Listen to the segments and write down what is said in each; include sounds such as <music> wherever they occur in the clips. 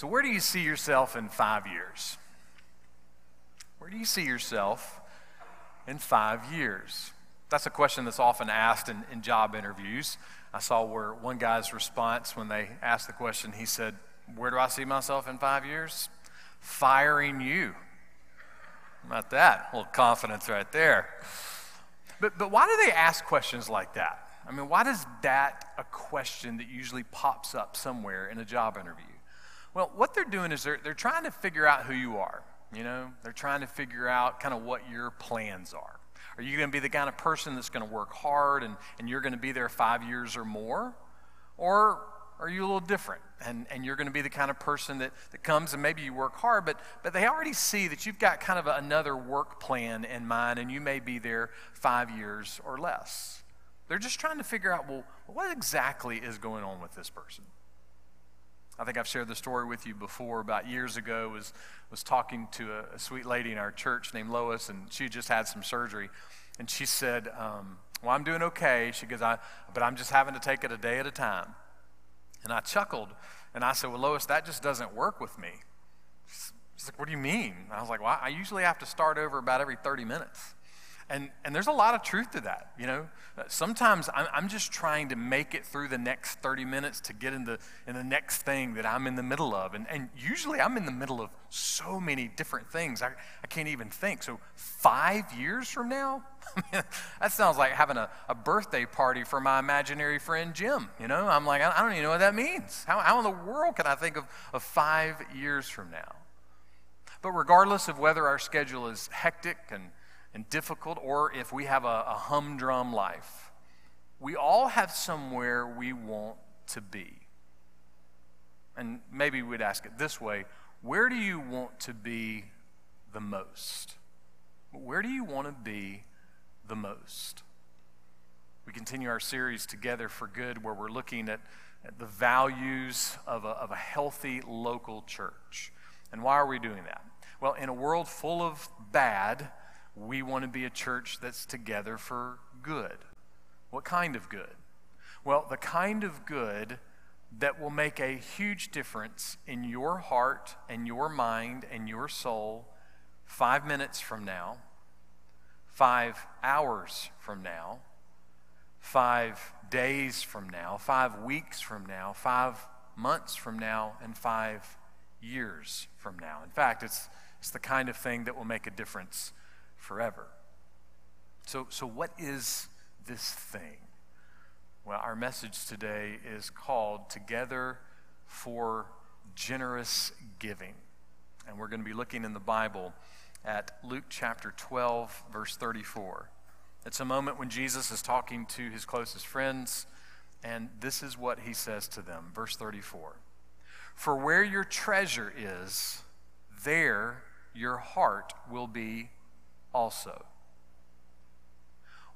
So, where do you see yourself in five years? Where do you see yourself in five years? That's a question that's often asked in, in job interviews. I saw where one guy's response when they asked the question, he said, Where do I see myself in five years? Firing you. About that, a little confidence right there. But, but why do they ask questions like that? I mean, why is that a question that usually pops up somewhere in a job interview? Well, what they're doing is they're, they're trying to figure out who you are. You know, they're trying to figure out kind of what your plans are. Are you going to be the kind of person that's going to work hard and, and you're going to be there five years or more? Or are you a little different? And, and you're going to be the kind of person that, that comes and maybe you work hard, but, but they already see that you've got kind of another work plan in mind and you may be there five years or less. They're just trying to figure out, well, what exactly is going on with this person? I think I've shared the story with you before. About years ago, was was talking to a, a sweet lady in our church named Lois, and she just had some surgery, and she said, um, "Well, I'm doing okay." She goes, "I, but I'm just having to take it a day at a time." And I chuckled, and I said, "Well, Lois, that just doesn't work with me." She's like, "What do you mean?" I was like, "Well, I usually have to start over about every 30 minutes." And, and there's a lot of truth to that, you know. Uh, sometimes I'm, I'm just trying to make it through the next 30 minutes to get in the, in the next thing that I'm in the middle of. And, and usually I'm in the middle of so many different things, I, I can't even think. So, five years from now, <laughs> that sounds like having a, a birthday party for my imaginary friend Jim. You know, I'm like, I, I don't even know what that means. How, how in the world can I think of, of five years from now? But regardless of whether our schedule is hectic and and difficult, or if we have a, a humdrum life, we all have somewhere we want to be. And maybe we'd ask it this way where do you want to be the most? Where do you want to be the most? We continue our series Together for Good, where we're looking at, at the values of a, of a healthy local church. And why are we doing that? Well, in a world full of bad, we want to be a church that's together for good. What kind of good? Well, the kind of good that will make a huge difference in your heart and your mind and your soul five minutes from now, five hours from now, five days from now, five weeks from now, five months from now, and five years from now. In fact, it's, it's the kind of thing that will make a difference forever. So, so what is this thing? Well, our message today is called Together for Generous Giving. And we're going to be looking in the Bible at Luke chapter 12, verse 34. It's a moment when Jesus is talking to his closest friends, and this is what he says to them. Verse 34 For where your treasure is, there your heart will be also.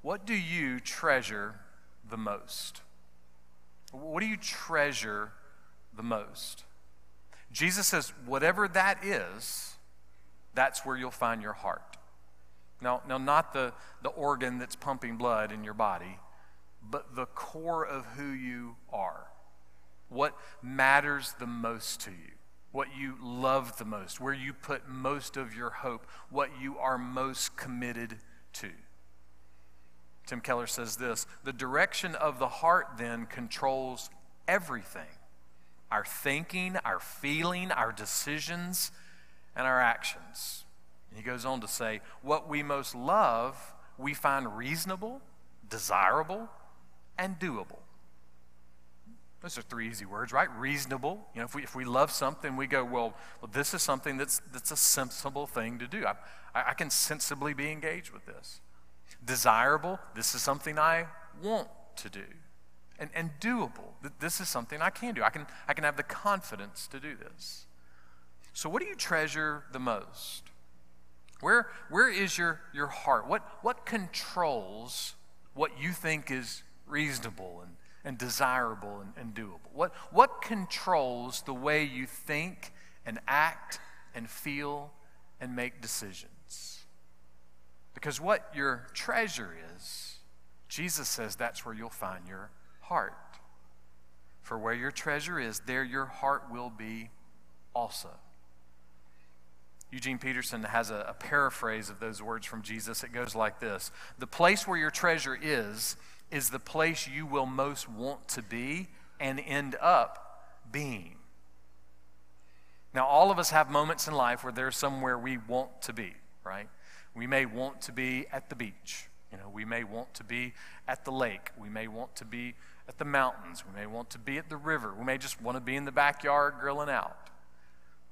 What do you treasure the most? What do you treasure the most? Jesus says, whatever that is, that's where you'll find your heart. Now, now not the, the organ that's pumping blood in your body, but the core of who you are. What matters the most to you what you love the most, where you put most of your hope, what you are most committed to. Tim Keller says this the direction of the heart then controls everything our thinking, our feeling, our decisions, and our actions. And he goes on to say, what we most love, we find reasonable, desirable, and doable. Those are three easy words, right? Reasonable. You know, if we, if we love something, we go, well, well this is something that's, that's a sensible thing to do. I, I, can sensibly be engaged with this. Desirable, this is something I want to do. And, and doable, this is something I can do. I can, I can have the confidence to do this. So, what do you treasure the most? Where, where is your, your heart? What, what controls what you think is reasonable and and desirable and, and doable? What, what controls the way you think and act and feel and make decisions? Because what your treasure is, Jesus says that's where you'll find your heart. For where your treasure is, there your heart will be also. Eugene Peterson has a, a, paraphrase of those words from Jesus. It goes like this The place where your treasure is, is the place you will most want to be and end up being. Now, all of us have moments in life where there's somewhere we want to be, right? We may want to be at the beach. You know, we may want to be at the lake. We may want to be at the mountains. We may want to be at the river. We may just want to be in the backyard grilling out.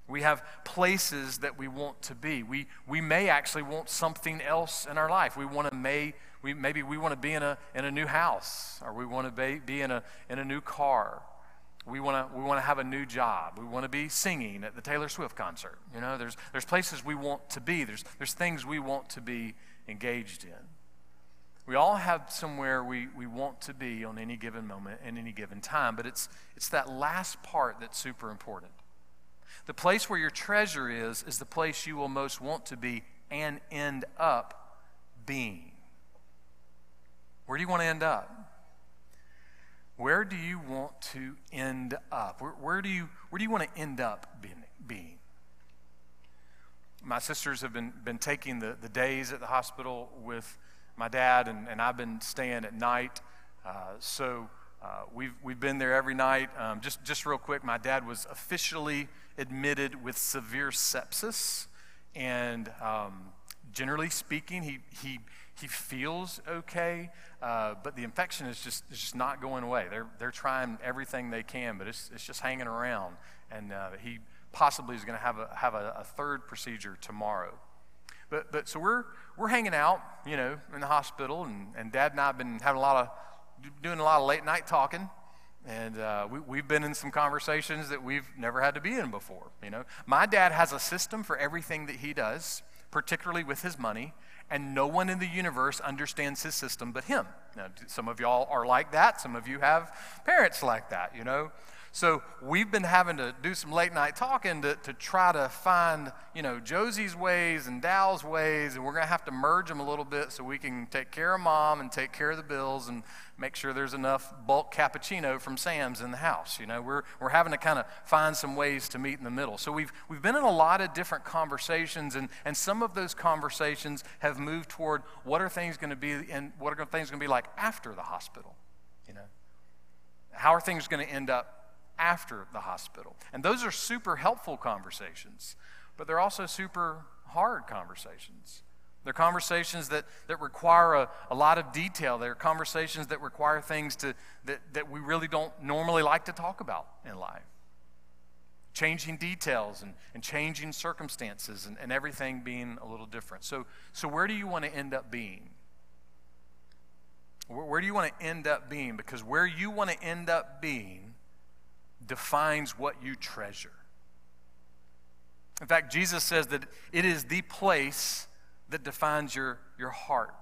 We have places that we want to be. We, we may actually want something else in our life. We want to may, we, maybe we want to be in a, in a new house or we want to be, be in, a, in a new car. We want to we want to have a new job. We want to be singing at the Taylor Swift concert. You know, there's, there's places we want to be. There's, there's things we want to be engaged in. We all have somewhere we, we want to be on any given moment and any given time, but it's, it's that last part that's super important. The place where your treasure is, is the place you will most want to be and end up being. Where do you want to end up? Where do you want to end up? Where, where do, you, where do you want to end up being? My sisters have been, been taking the, the days at the hospital with my dad, and, and I've been staying at night. Uh, so uh, we've, we've been there every night. Um, just, just real quick, my dad was officially admitted with severe sepsis. And um, generally speaking, he, he, he feels okay, uh, but the infection is just, is just not going away. They're, they're trying everything they can, but it's, it's just hanging around. And uh, he possibly is going to have, a, have a, a third procedure tomorrow. But, but so we're, we're hanging out, you know, in the hospital, and, and Dad and I have been having a lot of doing a lot of late night talking. And uh, we, we've been in some conversations that we've never had to be in before. You know, my dad has a system for everything that he does, particularly with his money, and no one in the universe understands his system but him. Now, some of y'all are like that. Some of you have parents like that. You know, so we've been having to do some late night talking to, to try to find, you know, Josie's ways and Dal's ways, and we're going to have to merge them a little bit so we can take care of mom and take care of the bills and make sure there's enough bulk cappuccino from Sam's in the house. You know, we're, we're having to kind of find some ways to meet in the middle. So we've, we've been in a lot of different conversations, and, and some of those conversations have moved toward what are things going to be and what are things going to be like after the hospital, you know? How are things going to end up after the hospital. And those are super helpful conversations, but they're also super hard conversations. They're conversations that, that require a, a lot of detail. They're conversations that require things to, that, that we really don't normally like to talk about in life. Changing details and, and changing circumstances and, and everything being a little different. So, so, where do you want to end up being? Where, where do you want to end up being? Because where you want to end up being defines what you treasure. In fact, Jesus says that it is the place that defines your, your heart.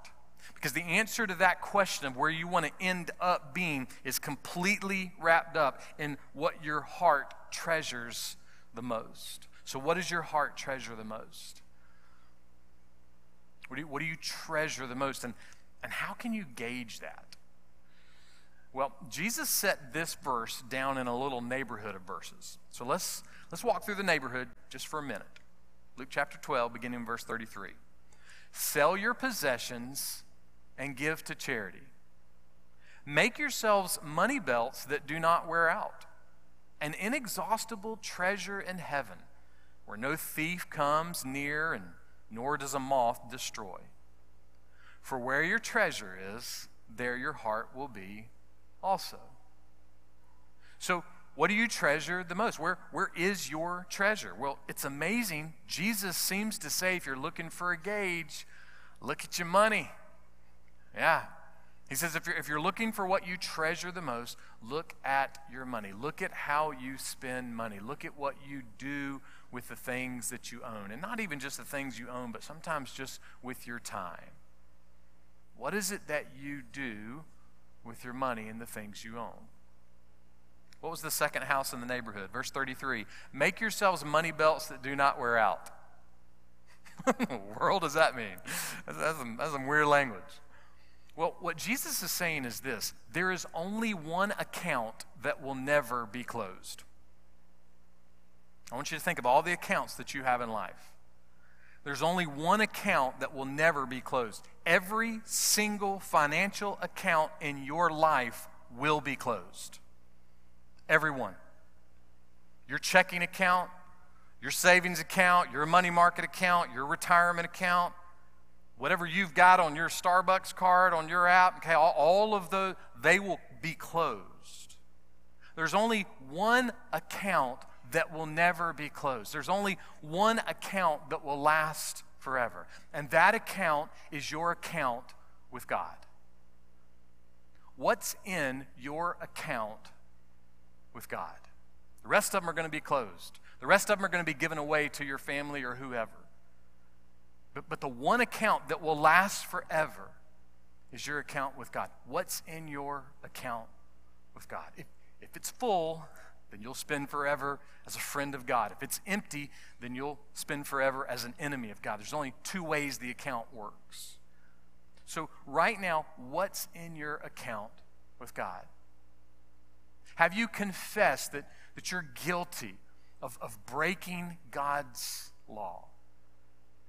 Because the answer to that question of where you want to end up being is completely wrapped up in what your heart treasures the most. So, what does your heart treasure the most? What do you, what do you treasure the most? And, and how can you gauge that? Well, Jesus set this verse down in a little neighborhood of verses. So let's, let's walk through the neighborhood just for a minute. Luke chapter 12, beginning in verse 33. Sell your possessions and give to charity. Make yourselves money belts that do not wear out, an inexhaustible treasure in heaven, where no thief comes near and nor does a moth destroy. For where your treasure is, there your heart will be also. So, what do you treasure the most? Where, where is your treasure? Well, it's amazing. Jesus seems to say if you're looking for a gauge, look at your money. Yeah. He says if you're, if you're looking for what you treasure the most, look at your money. Look at how you spend money. Look at what you do with the things that you own. And not even just the things you own, but sometimes just with your time. What is it that you do with your money and the things you own. What was the second house in the neighborhood? Verse 33 Make yourselves money belts that do not wear out. <laughs> what in the world does that mean? That's, that's, some, that's some weird language. Well, what Jesus is saying is this there is only one account that will never be closed. I want you to think of all the accounts that you have in life. There's only one account that will never be closed. Every single financial account in your life will be closed. Every one. Your checking account, your savings account, your money market account, your retirement account, whatever you've got on your Starbucks card, on your app, okay, all, all of those, they will be closed. There's only one account that will never be closed. There's only one account that will last forever, and that account is your account with God. What's in your account with God? The rest of them are going to be closed. The rest of them are going to be given away to your family or whoever. But, but the one account that will last forever is your account with God. What's in your account with God? If, if it's full, then you'll spend forever as a friend of God. If it's empty, then you'll spend forever as an enemy of God. There's only two ways the account works. So, right now, what's in your account with God? Have you confessed that, that you're guilty of, of breaking God's law?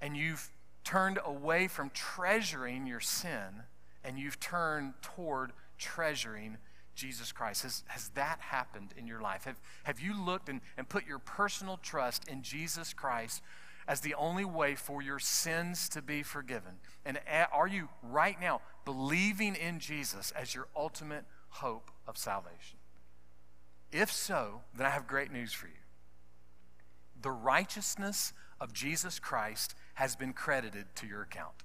And you've turned away from treasuring your sin and you've turned toward treasuring Jesus Christ. Has, has that happened in your life? Have, have you looked and, and put your personal trust in Jesus Christ as the only way for your sins to be forgiven? And are you right now believing in Jesus as your ultimate hope of salvation? If so, then I have great news for you. The righteousness of Jesus Christ has been credited to your account.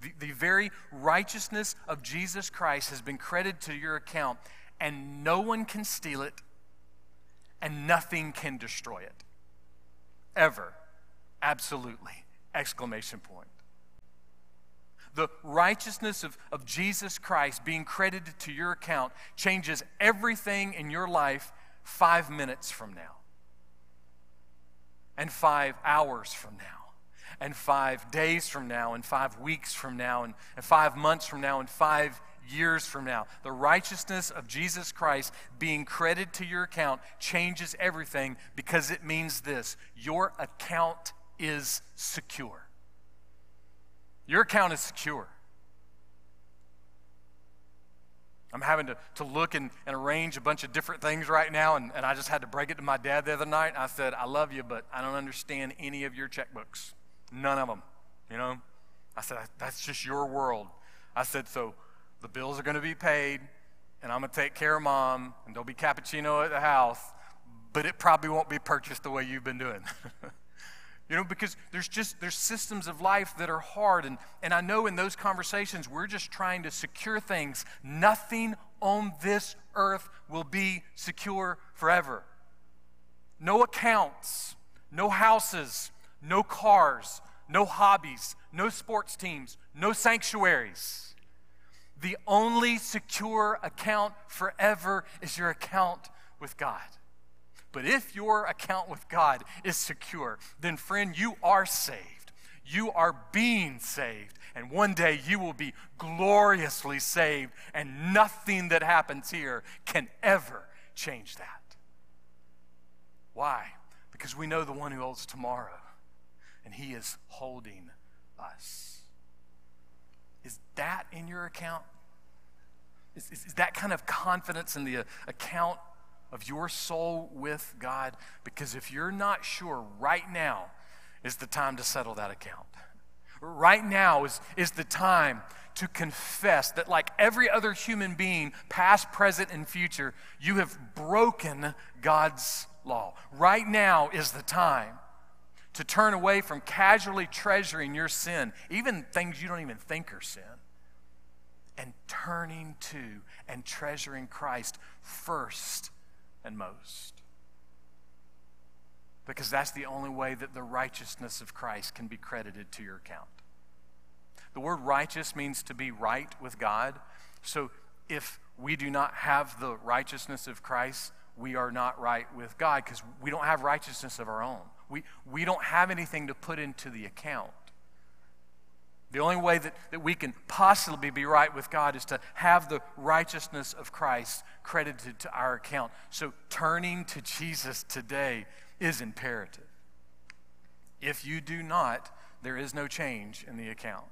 The, the very righteousness of Jesus Christ has been credited to your account, and no one can steal it, and nothing can destroy it. Ever. Absolutely. Exclamation point. The righteousness of, of Jesus Christ being credited to your account changes everything in your life five minutes from now, and five hours from now and five days from now, and five weeks from now, and, and five months from now, and five years from now. The righteousness of Jesus Christ being credited to your account changes everything because it means this your account is secure. Your account is secure. I'm having to, to look and, and arrange a bunch of different things right now, and, and I just had to break it to my dad the other night. I said, I love you, but I don't understand any of your checkbooks. None of them, you know? I said, that's just your world. I said, so the bills are going to be paid, and I'm going to take care of mom, and there'll be cappuccino at the house, but it probably won't be purchased the way you've been doing. <laughs> you know, because there's just, there's systems of life that are hard, and, and I know in those conversations, we're just trying to secure things. Nothing on this earth will be secure forever. No accounts, no houses, no cars, no hobbies, no sports teams, no sanctuaries. The only secure account forever is your account with God. But if your account with God is secure, then, friend, you are saved. You are being saved. And one day you will be gloriously saved, and nothing that happens here can ever change that. Why? Because we know the one who holds tomorrow and He is holding us. Is that in your account? Is, is, is that kind of confidence in the uh, account of your soul with God? Because if you're not sure, right now is the time to settle that account. Right now is, is the time to confess that, like every other human being, past, present, and future, you have broken God's law. Right now is the time to turn away from casually treasuring your sin, even things you don't even think are sin, and turning to and treasuring Christ first and most. Because that's the only way that the righteousness of Christ can be credited to your account. The word righteous means to be right with God. So if we do not have the righteousness of Christ, we are not right with God because we don't have righteousness of our own. We, we don't have anything to put into the account. The only way that, that we can possibly be right with God is to have the righteousness of Christ credited to our account. So, turning to Jesus today is imperative. If you do not, there is no change in the account.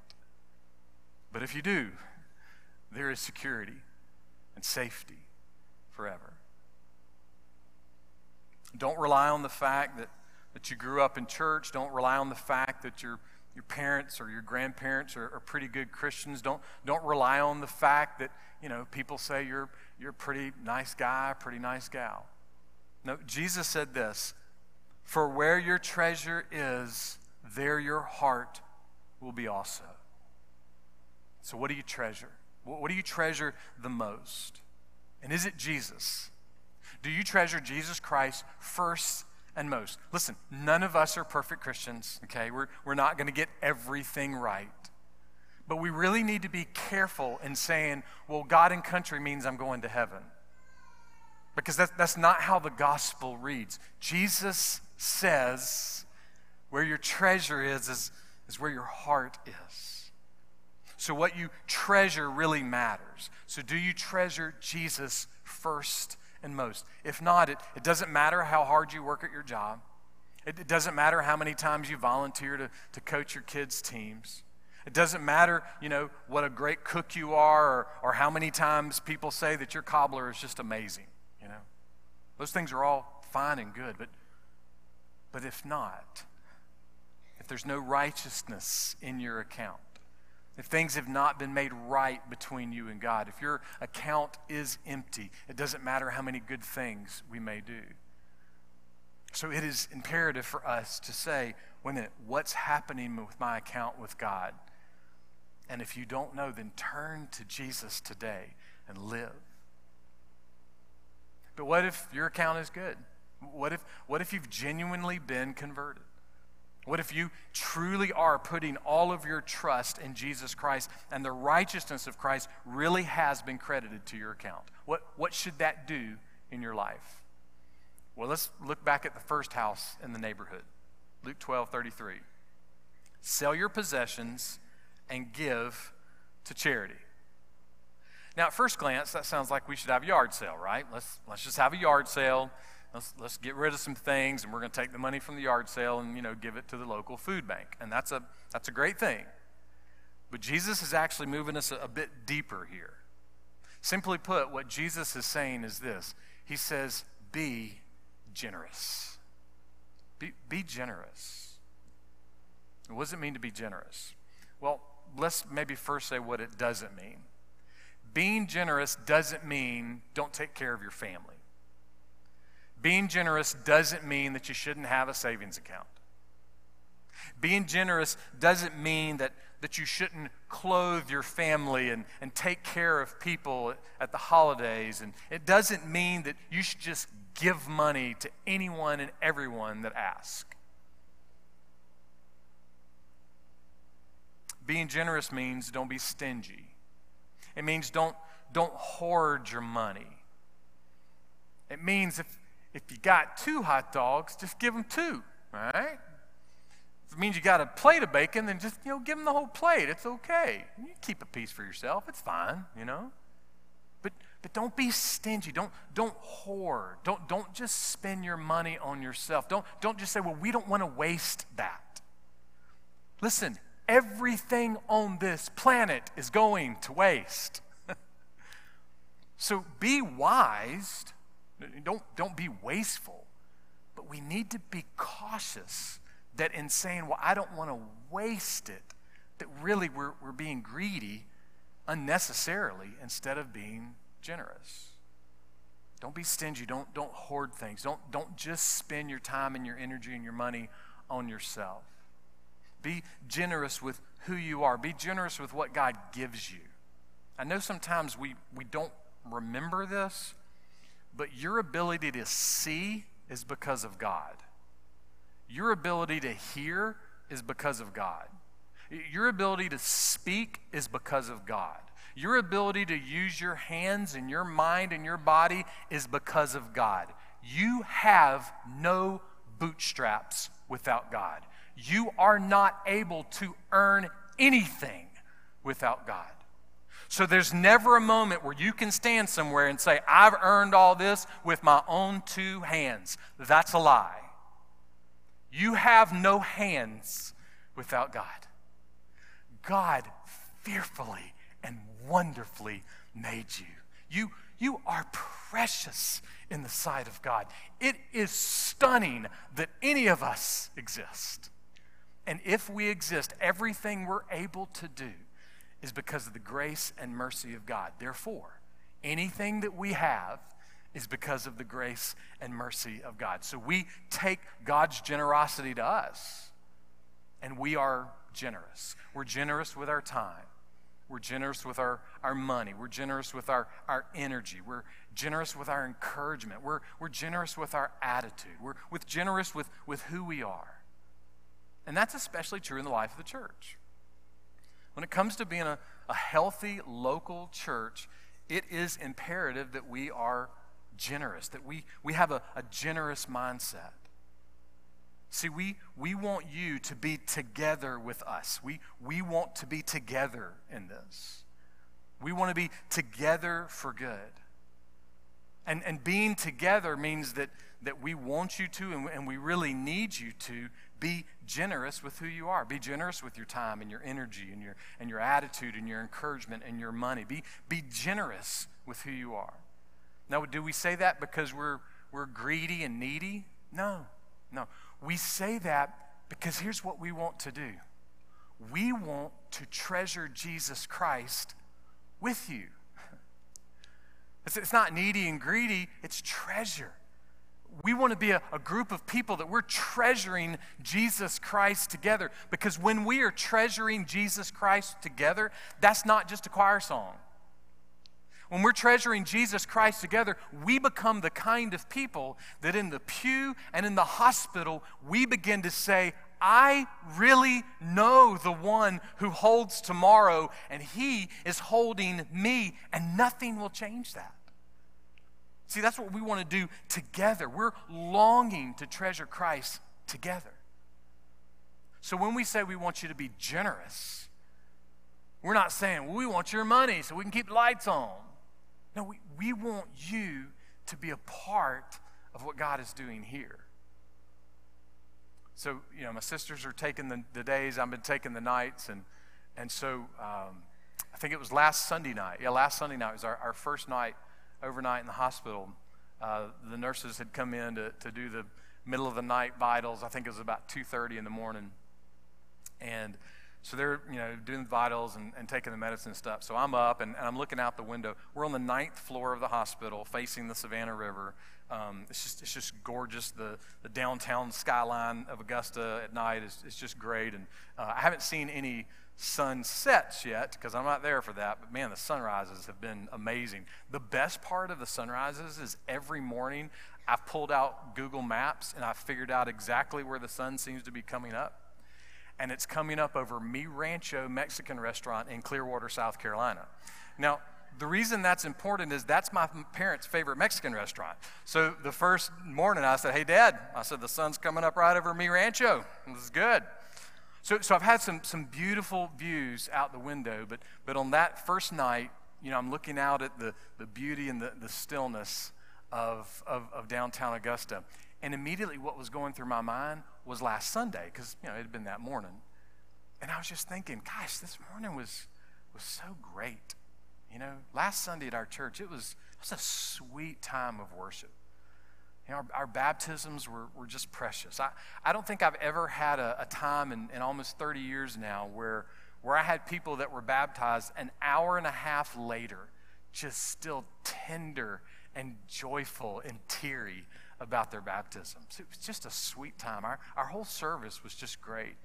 But if you do, there is security and safety forever. Don't rely on the fact that, that you grew up in church. Don't rely on the fact that your, your parents or your grandparents are, are pretty good Christians. Don't, don't rely on the fact that, you know, people say you're, you're a pretty nice guy, pretty nice gal. No, Jesus said this For where your treasure is, there your heart will be also. So, what do you treasure? What do you treasure the most? And is it Jesus? Do you treasure Jesus Christ first and most? Listen, none of us are perfect Christians, okay? We're, we're not going to get everything right. But we really need to be careful in saying, well, God and country means I'm going to heaven. Because that, that's not how the gospel reads. Jesus says, where your treasure is, is, is where your heart is. So, what you treasure really matters. So, do you treasure Jesus first and most? If not, it, it doesn't matter how hard you work at your job, it, it doesn't matter how many times you volunteer to, to coach your kids' teams. It doesn't matter, you know, what a great cook you are or, or how many times people say that your cobbler is just amazing, you know. Those things are all fine and good, but, but if not, if there's no righteousness in your account, if things have not been made right between you and God, if your account is empty, it doesn't matter how many good things we may do. So it is imperative for us to say, wait a minute, what's happening with my account with God? And if you don't know, then turn to Jesus today and live. But what if your account is good? What if, what if you've genuinely been converted? What if you truly are putting all of your trust in Jesus Christ and the righteousness of Christ really has been credited to your account? What, what should that do in your life? Well, let's look back at the first house in the neighborhood. Luke 12 33. Sell your possessions and give to charity. Now, at first glance, that sounds like we should have a yard sale, right? Let's, let's just have a yard sale let's, let's get rid of some things and we're going to take the money from the yard sale and you know give it to the local food bank. And that's a that's a great thing. But jesus is actually moving us a, a bit deeper here. Simply put what jesus is saying is this. He says be generous. Be, be generous. What does it mean to be generous? Well let's maybe first say what it doesn't mean. Being generous doesn't mean don't take care of your family being generous doesn't mean that you shouldn't have a savings account. Being generous doesn't mean that, that you shouldn't clothe your family and, and take care of people at the holidays. And it doesn't mean that you should just give money to anyone and everyone that asks. Being generous means don't be stingy. It means don't, don't hoard your money. It means if, if you got two hot dogs, just give them two, all right? If it means you got a plate of bacon, then just, you know, give them the whole plate. It's okay. You keep a piece for yourself. It's fine, you know? But, but don't be stingy. Don't, don't hoard. Don't, don't just spend your money on yourself. Don't, don't just say, well, we don't want to waste that. Listen, everything on this planet is going to waste. <laughs> so be wise don't, don't be wasteful. But we need to be cautious that in saying, well, I don't want to waste it, that really we're, we're being greedy unnecessarily instead of being generous. Don't be stingy. Don't, don't hoard things. Don't, don't just spend your time and your energy and your money on yourself. Be generous with who you are. Be generous with what God gives you. I know sometimes we, we don't remember this, but your ability to see is because of God. Your ability to hear is because of God. Your ability to speak is because of God. Your ability to use your hands and your mind and your body is because of God. You have no bootstraps without God. You are not able to earn anything without God. So there's never a moment where you can stand somewhere and say, I've earned all this with my own two hands. That's a lie. You have no hands without God. God fearfully and wonderfully made you. You, you are precious in the sight of God. It is stunning that any of us exist. And if we exist, everything we're able to do is because of the grace and mercy of God. Therefore, anything that we have is because of the grace and mercy of God. So we take God's generosity to us and we are generous. We're generous with our time. We're generous with our, our money. We're generous with our, our energy. We're generous with our encouragement. We're, we're generous with our attitude. We're with generous with, with who we are. And that's especially true in the life of the church. When it comes to being a, a healthy local church, it is imperative that we are generous, that we, we have a, a generous mindset. See, we, we want you to be together with us. We, we want to be together in this. We want to be together for good. And, and being together means that, that we want you to and, and we really need you to be generous with who you are. Be generous with your time and your energy and your, and your attitude and your encouragement and your money. Be, be generous with who you are. Now, do we say that because we're, we're greedy and needy? No, no. We say that because here's what we want to do we want to treasure Jesus Christ with you. <laughs> It's, it's not needy and greedy, it's treasure. We want to be a, a group of people that we're treasuring Jesus Christ together because when we are treasuring Jesus Christ together, that's not just a choir song. When we're treasuring Jesus Christ together, we become the kind of people that in the pew and in the hospital, we begin to say, I really know the one who holds tomorrow, and he is holding me, and nothing will change that. See, that's what we want to do together. We're longing to treasure Christ together. So when we say we want you to be generous, we're not saying, we want your money so we can keep the lights on. No, we, we want you to be a part of what God is doing here. So, you know, my sisters are taking the, the days, I've been taking the nights, and, and so um, I think it was last Sunday night. Yeah, last Sunday night was our, our first night overnight in the hospital. Uh, the nurses had come in to, to do the middle of the night vitals. I think it was about 2.30 in the morning. And so they're, you know, doing vitals and, and taking the medicine and stuff. So I'm up and, and, I'm looking out the window. We're on the ninth floor of the hospital facing the Savannah River. Um, it's, just, it's just gorgeous. The, the downtown skyline of Augusta at night is, is just great. And uh, I haven't seen any sunsets yet because I'm not there for that. But man, the sunrises have been amazing. The best part of the sunrises is every morning I've pulled out Google Maps and I've figured out exactly where the sun seems to be coming up and it's coming up over Mi Rancho Mexican restaurant in Clearwater, South Carolina. Now, the reason that's important is that's my parents' favorite Mexican restaurant. So the first morning I said, Hey, Dad, I said, the sun's coming up right over Mi Rancho. This is good. So, so I've had some, some beautiful views out the window, but, but on that first night, you know, I'm looking out at the, the beauty and the, the stillness of, of, of downtown Augusta. And immediately what was going through my mind was last Sunday, because you know it had been that morning. And I was just thinking, gosh, this morning was was so great. You know, last Sunday at our church, it was, it was a sweet time of worship. You know, our, our baptisms were, were just precious. I, I don't think I've ever had a, a time in, in almost 30 years now where, where I had people that were baptized an hour and a half later, just still tender and joyful and teary about their baptisms. It was just a sweet time. Our, our whole service was just great.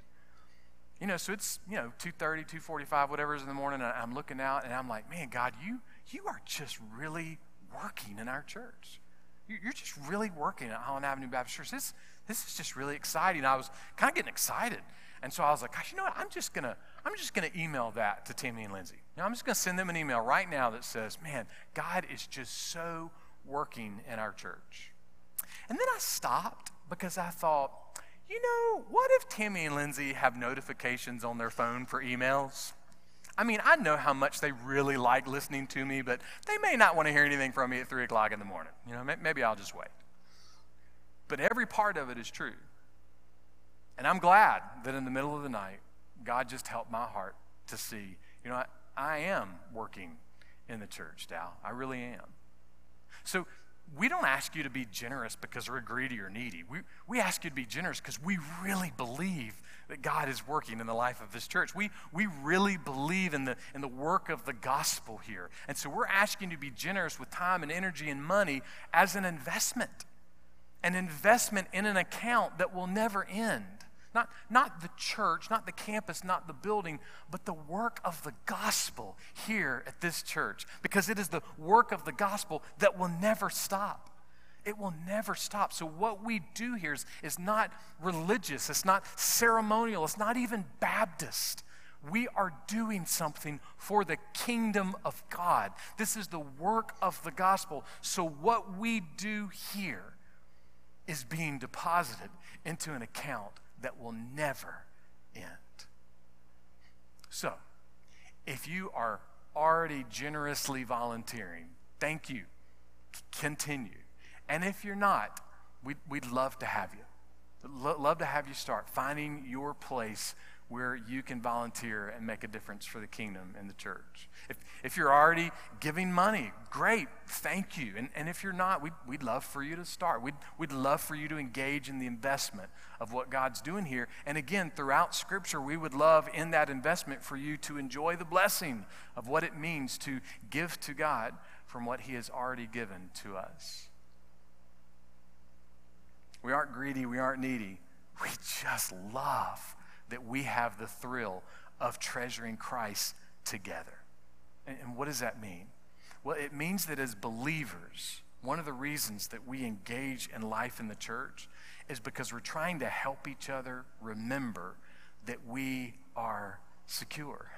You know, so it's, you know, 2.30, 2.45, whatever is in the morning, and I'm looking out, and I'm like, man, God, you, you are just really working in our church. You're just really working at Holland Avenue Baptist Church. This, this is just really exciting. I was kind of getting excited. And so I was like, gosh, you know what? I'm just to I'm just to email that to Tammy and Lindsay. Know, I'm just to send them an email right now that says, man, God is just so working in our church. And then I stopped because I thought, you know, what if Tammy and Lindsay have notifications on their phone for emails? I mean, I know how much they really like listening to me, but they may not want to hear anything from me at 3 o'clock in the morning. You know, maybe I'll just wait. But every part of it is true. And I'm glad that in the middle of the night, God just helped my heart to see, you know, I, I am working in the church, Dow. I really am. So we don't ask you to be generous because we're greedy or needy. We, we ask you to be generous because we really believe that God is working in the life of this church. We, we really believe in the, in the work of the gospel here. And so we're asking you to be generous with time and energy and money as an investment, an investment in an account that will never end. Not, not the church, not the campus, not the building, but the work of the gospel here at this church. Because it is the work of the gospel that will never stop. It will never stop. So, what we do here is, is not religious, it's not ceremonial, it's not even Baptist. We are doing something for the kingdom of God. This is the work of the gospel. So, what we do here is being deposited into an account that will never end. So, if you are already generously volunteering, thank you. Continue. And if you're not, we'd, we'd love to have you. Love to have you start finding your place where you can volunteer and make a difference for the kingdom and the church. If, if you're already giving money, great, thank you. And, and if you're not, we'd, we'd love for you to start. We'd, we'd love for you to engage in the investment of what God's doing here. And again, throughout Scripture, we would love in that investment for you to enjoy the blessing of what it means to give to God from what He has already given to us. We aren't greedy, we aren't needy. We just love that we have the thrill of treasuring Christ together. And, and what does that mean? Well, it means that as believers, one of the reasons that we engage in life in the church is because we're trying to help each other remember that we are secure.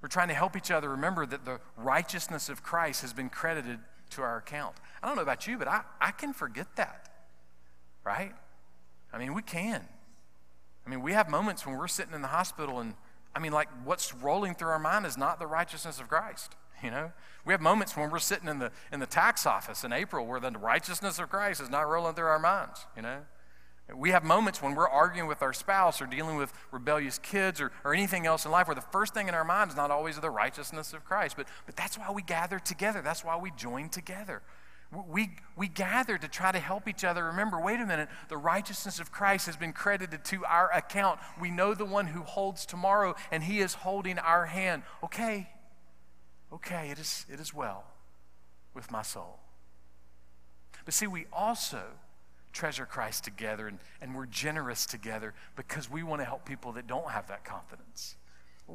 We're trying to help each other remember that the righteousness of Christ has been credited to our account. I don't know about you, but I, I can forget that, right? I mean, we can. I mean, we have moments when we're sitting in the hospital and, I mean, like what's rolling through our mind is not the righteousness of Christ. <laughs> You know, we have moments when we're sitting in the in the tax office in April where the righteousness of Christ is not rolling through our minds. You know, we have moments when we're arguing with our spouse or dealing with rebellious kids or, or anything else in life where the first thing in our mind is not always the righteousness of Christ. But, but that's why we gather together. That's why we join together. We, we gather to try to help each other. Remember, wait a minute, the righteousness of Christ has been credited to our account. We know the one who holds tomorrow, and he is holding our hand. Okay, okay, it is, it is well with my soul. But see, we also treasure Christ together and, and we're generous together because we want to help people that don't have that confidence.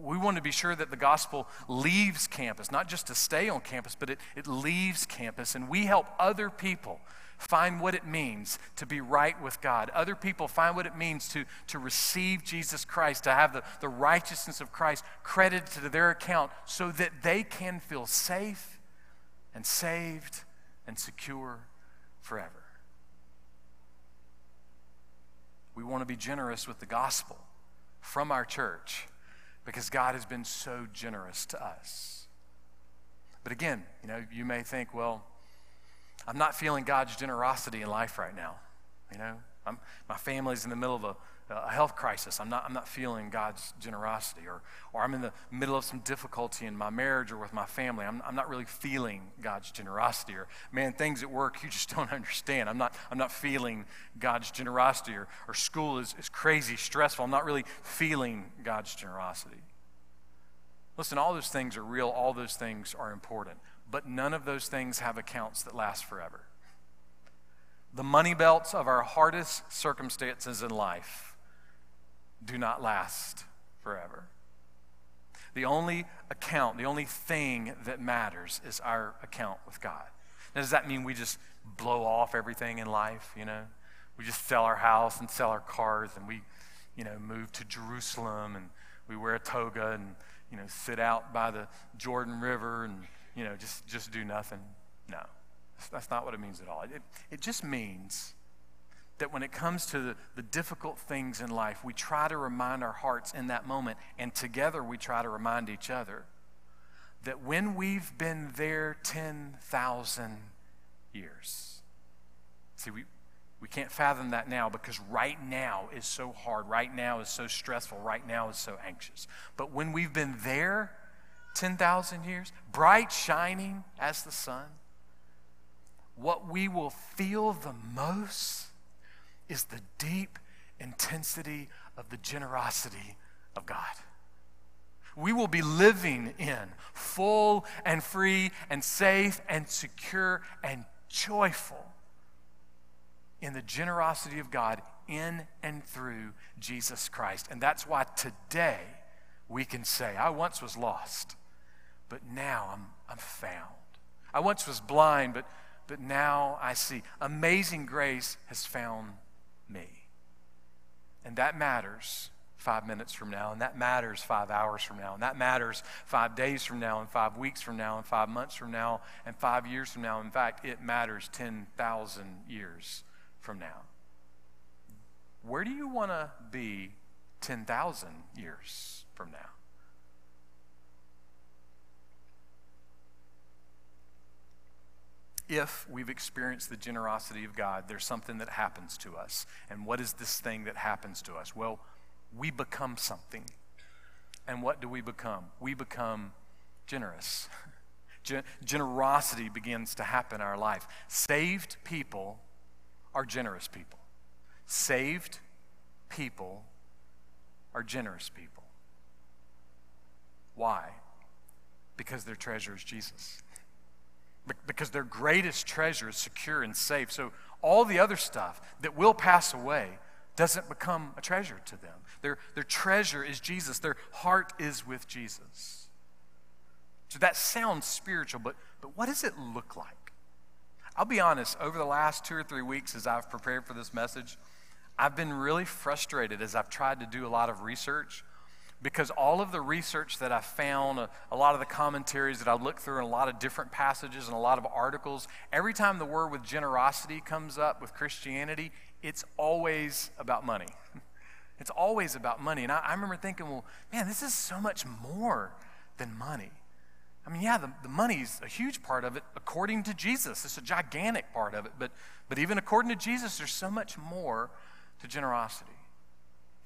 We want to be sure that the gospel leaves campus, not just to stay on campus, but it, it leaves campus. And we help other people find what it means to be right with God. Other people find what it means to, to receive Jesus Christ, to have the, the righteousness of Christ credited to their account so that they can feel safe and saved and secure forever. We want to be generous with the gospel from our church because God has been so generous to us. But again, you know, you may think, well, I'm not feeling God's generosity in life right now. You know, I'm, my family's in the middle of a, Uh, a health crisis. I'm not, I'm not feeling God's generosity. Or, or I'm in the middle of some difficulty in my marriage or with my family. I'm, I'm not really feeling God's generosity. Or, man, things at work you just <laughs> don't understand. I'm not, I'm not feeling God's generosity. Or, or school is, is crazy, stressful. I'm not really feeling God's generosity. Listen, all those things are real, all those things are important. But none of those things have accounts that last forever. The money belts of our hardest circumstances in life do not last forever. The only account, the only thing that matters is our account with God. Now, does that mean we just blow off everything in life, you know? We just sell our house and sell our cars and we, you know, move to Jerusalem and we wear a toga and, you know, sit out by the Jordan River and, you know, just, just do nothing? No, that's not what it means at all. It, it just means that when it comes to the, the difficult things in life, we try to remind our hearts in that moment, and together we try to remind each other that when we've been there 10,000 years, see, we, We can't fathom that now because right now is so hard. Right now is so stressful. Right now is so anxious. But when we've been there 10,000 years, bright, shining as the sun, what we will feel the most is the deep intensity of the generosity of God. We will be living in full and free and safe and secure and joyful in the generosity of God in and through Jesus Christ. And that's why today we can say, I once was lost, but now I'm, I'm found. I once was blind, but, but now I see. Amazing grace has found me. And that matters five minutes from now, and that matters five hours from now, and that matters five days from now, and five weeks from now, and five months from now, and five years from now. In fact, it matters 10,000 years from now. Where do you want to be 10,000 years from now? If we've experienced the generosity of God, there's something that happens to us. And what is this thing that happens to us? Well, we become something. And what do we become? We become generous. <laughs> generosity begins to happen in our life. Saved people are generous people. Saved people are generous people. Why? Because their treasure is Jesus because their greatest treasure is secure and safe. So all the other stuff that will pass away doesn't become a treasure to them. Their, their treasure is Jesus, their heart is with Jesus. So that sounds spiritual, but, but what does it look like? I'll be honest, over the last two or three weeks as I've prepared for this message, I've been really frustrated as I've tried to do a lot of research because all of the research that I found, a, a, lot of the commentaries that I looked through, and a lot of different passages and a lot of articles, every time the word with generosity comes up with Christianity, it's always about money. <laughs> It's always about money. And I, I remember thinking, well, man, this is so much more than money. I mean, yeah, the, the money's a huge part of it according to Jesus. It's a gigantic part of it. But, but even according to Jesus, there's so much more to generosity.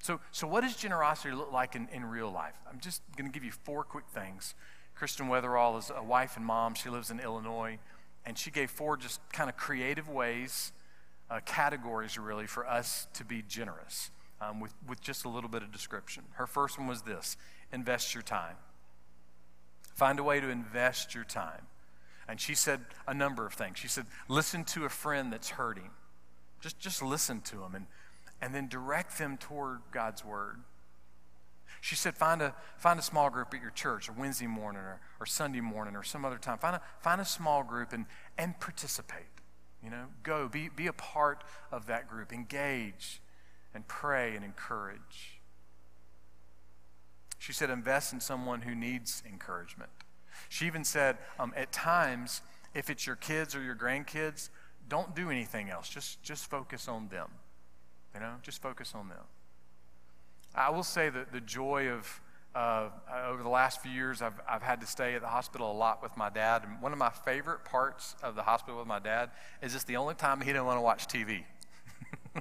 So, so what does generosity look like in, in real life? I'm just going to give you four quick things. Kristen Wetherell is a wife and mom. She lives in Illinois. And she gave four just kind of creative ways, uh, categories really, for us to be generous um, with, with just a little bit of description. Her first one was this invest your time. Find a way to invest your time. And she said a number of things. She said, listen to a friend that's hurting. Just, just listen to them and and then direct them toward God's Word. She said, find a, find a small group at your church, a Wednesday morning or, or Sunday morning or some other time. Find a, find a small group and, and participate. You know, go, be, be a part of that group, engage and pray and encourage. She said, invest in someone who needs encouragement. She even said, um, at times, if it's your kids or your grandkids, don't do anything else. Just, just focus on them. You know, just focus on them. I will say that the joy of uh, over the last few years, I've, I've had to stay at the hospital a lot with my dad. And one of my favorite parts of the hospital with my dad is it's the only time he didn't want to watch TV.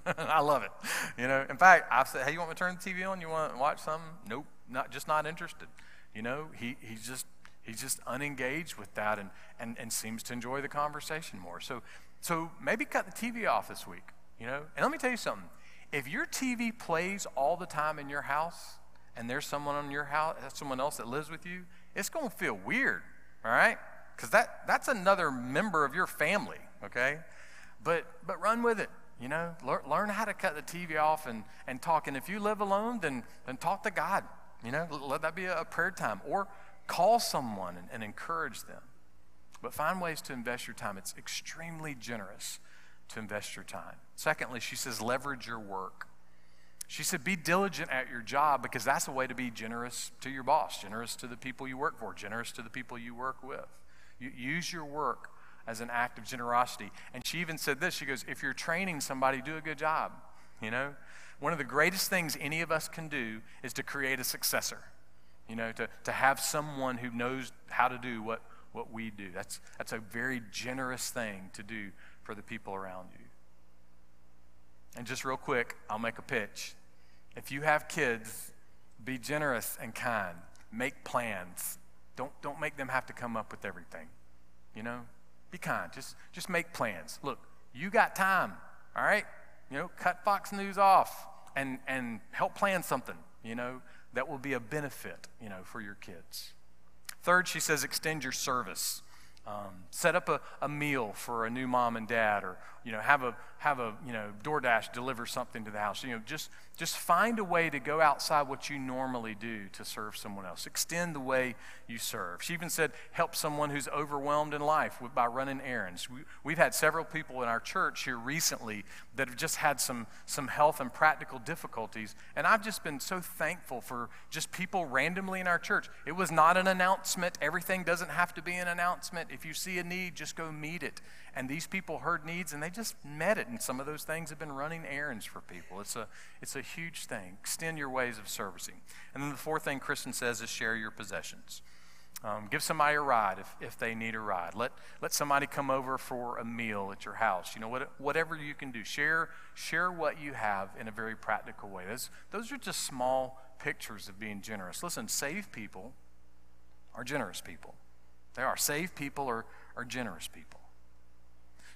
<laughs> I love it. You know, in fact, I said, "Hey, you want me to turn the TV on? You want to watch something?" Nope, not just not interested. You know, he he's just he's just unengaged with that and, and, and seems to enjoy the conversation more. So so maybe cut the TV off this week. You know, and let me tell you something. If your TV plays all the time in your house and there's someone on your house, someone else that lives with you, it's going to feel weird, all right? Because that, that's another member of your family, okay? But, but run with it, you know? Learn, learn how to cut the TV off and, and talk. And if you live alone, then, then talk to God, you know? Let that be a prayer time. Or call someone and, and encourage them. But find ways to invest your time. It's extremely generous to invest your time. Secondly, she says, leverage your work. She said, be diligent at your job because that's a way to be generous to your boss, generous to the people you work for, generous to the people you work with. You use your work as an act of generosity. And she even said this she goes, if you're training somebody, do a good job. You know, one of the greatest things any of us can do is to create a successor, you know, to, to have someone who knows how to do what, what we do. That's, that's a very generous thing to do for the people around you. And just real quick, I'll make a pitch. If you have kids, be generous and kind. Make plans. Don't, don't make them have to come up with everything. You know, be kind. Just, just make plans. Look, you got time, all right? You know, cut Fox News off and, and help plan something, you know, that will be a benefit, you know, for your kids. Third, she says, extend your service. Um, set up a, a meal for a new mom and dad, or you know, have a have a you know DoorDash deliver something to the house. You know, just just find a way to go outside what you normally do to serve someone else. Extend the way you serve. She even said, help someone who's overwhelmed in life by running errands. We, we've had several people in our church here recently that have just had some some health and practical difficulties, and I've just been so thankful for just people randomly in our church. It was not an announcement. Everything doesn't have to be an announcement. If you see a need, just go meet it. And these people heard needs and they just met it. And some of those things have been running errands for people. It's a, it's a huge thing. Extend your ways of servicing. And then the fourth thing Kristen says is share your possessions. Um, give somebody a ride if, if they need a ride. Let, let somebody come over for a meal at your house. You know, what, whatever you can do. Share, share what you have in a very practical way. Those, those are just small pictures of being generous. Listen, saved people are generous people. They are. Saved people are, are generous people.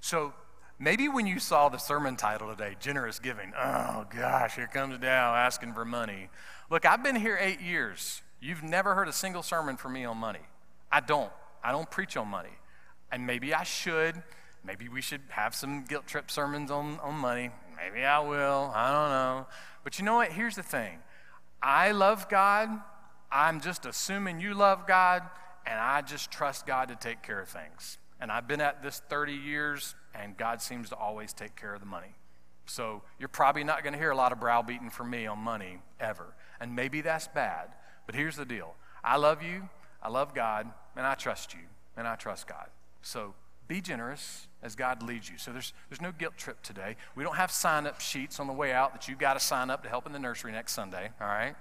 So maybe when you saw the sermon title today, Generous Giving, oh gosh, here comes Dow asking for money. Look, I've been here eight years. You've never heard a single sermon from me on money. I don't. I don't preach on money. And maybe I should. Maybe we should have some guilt trip sermons on, on money. Maybe I will. I don't know. But you know what? Here's the thing I love God. I'm just assuming you love God and I just trust God to take care of things. And I've been at this 30 years, and God seems to always take care of the money. So you're probably not going to hear a lot of browbeating from me on money ever. And maybe that's bad. But here's the deal I love you, I love God, and I trust you, and I trust God. So be generous as God leads you. So there's, there's no guilt trip today. We don't have sign up sheets on the way out that you've got to sign up to help in the nursery next Sunday, all right?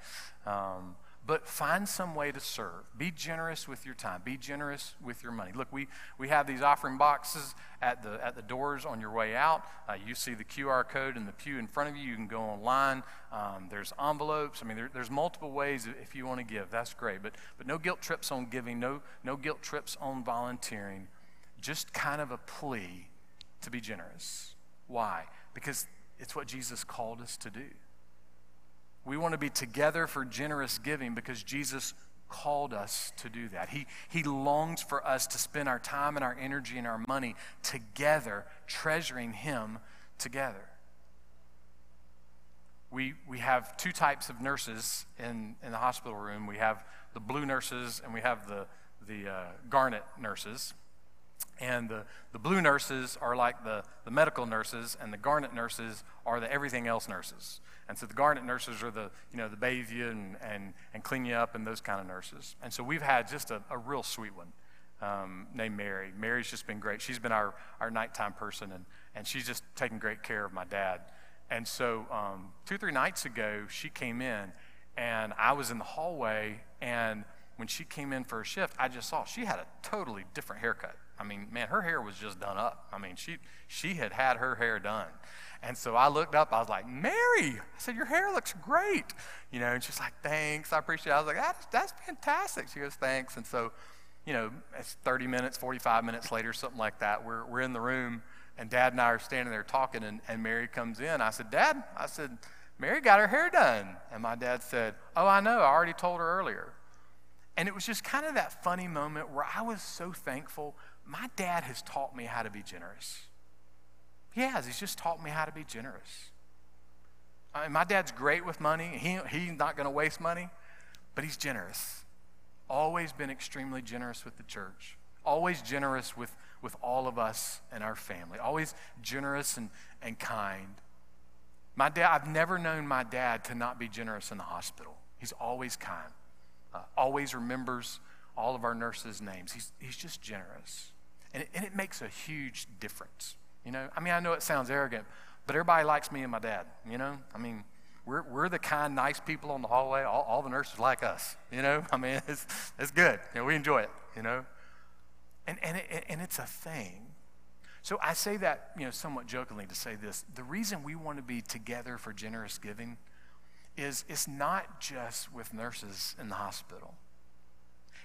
Um, but find some way to serve. Be generous with your time. Be generous with your money. Look, we, we have these offering boxes at the, at the doors on your way out. Uh, you see the QR code in the pew in front of you. You can go online. Um, there's envelopes. I mean, there, there's multiple ways if you want to give. That's great. But, but no guilt trips on giving, no, no guilt trips on volunteering. Just kind of a plea to be generous. Why? Because it's what Jesus called us to do. We want to be together for generous giving because Jesus called us to do that. He, he longs for us to spend our time and our energy and our money together, treasuring Him together. We, we have two types of nurses in, in the hospital room. We have the blue nurses and we have the, the uh, garnet nurses. And the, the blue nurses are like the, the medical nurses, and the garnet nurses are the everything else nurses. And so the garnet nurses are the, you know, the bathe you and, and, and clean you up and those kind of nurses. And so we've had just a, a real sweet one um, named Mary. Mary's just been great. She's been our, our nighttime person, and, and she's just taken great care of my dad. And so um, two, three nights ago, she came in, and I was in the hallway, and when she came in for a shift, I just saw she had a totally different haircut. I mean, man, her hair was just done up. I mean, she, she had had her hair done. And so I looked up, I was like, Mary, I said, your hair looks great. You know, and she's like, thanks, I appreciate it. I was like, that's, that's fantastic. She goes, thanks. And so, you know, it's 30 minutes, 45 minutes later, something like that. We're, we're in the room, and Dad and I are standing there talking, and, and Mary comes in. I said, Dad, I said, Mary got her hair done. And my dad said, Oh, I know, I already told her earlier. And it was just kind of that funny moment where I was so thankful. My dad has taught me how to be generous. He has. He's just taught me how to be generous. I mean, my dad's great with money. He, he's not going to waste money, but he's generous. Always been extremely generous with the church. Always generous with, with all of us and our family. Always generous and, and kind. My dad, I've never known my dad to not be generous in the hospital. He's always kind. Uh, always remembers all of our nurses' names. He's, he's just generous. And it, and it makes a huge difference. You know, I mean, I know it sounds arrogant, but everybody likes me and my dad. You know, I mean, we're, we're the kind, nice people on the hallway. All, all the nurses like us. You know, <laughs> I mean, it's, it's good. You know, we enjoy it, you know. And, and, it, and it's a thing. So I say that, you know, somewhat jokingly to say this. The reason we want to be together for generous giving is it's not just with nurses in the hospital.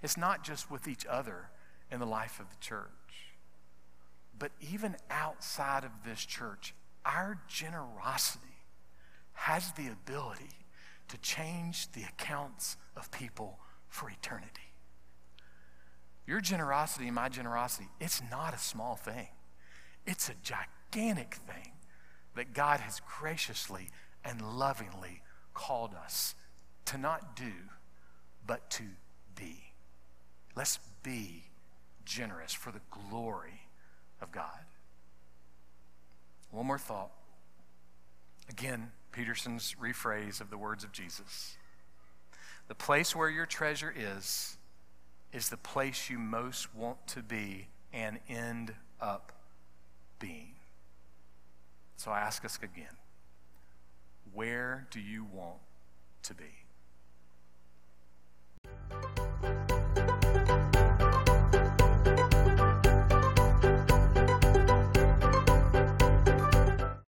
It's not just with each other in the life of the church. But even outside of this church, our generosity has the ability to change the accounts of people for eternity. Your generosity and my generosity, it's not a small thing. It's a gigantic thing that God has graciously and lovingly called us to not do, but to be. Let's be generous for the glory of God. One more thought. Again, Peterson's rephrase of the words of Jesus. The place where your treasure is, is the place you most want to be and end up being. So I ask us again where do you want to be?